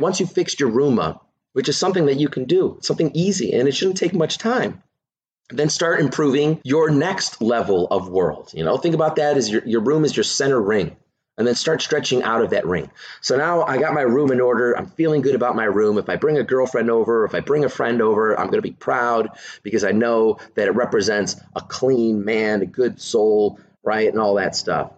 Once you've fixed your room up, which is something that you can do, something easy, and it shouldn't take much time. Then start improving your next level of world. You know, think about that as your, your room is your center ring and then start stretching out of that ring. So now I got my room in order. I'm feeling good about my room. If I bring a girlfriend over, if I bring a friend over, I'm going to be proud because I know that it represents a clean man, a good soul, right? And all that stuff.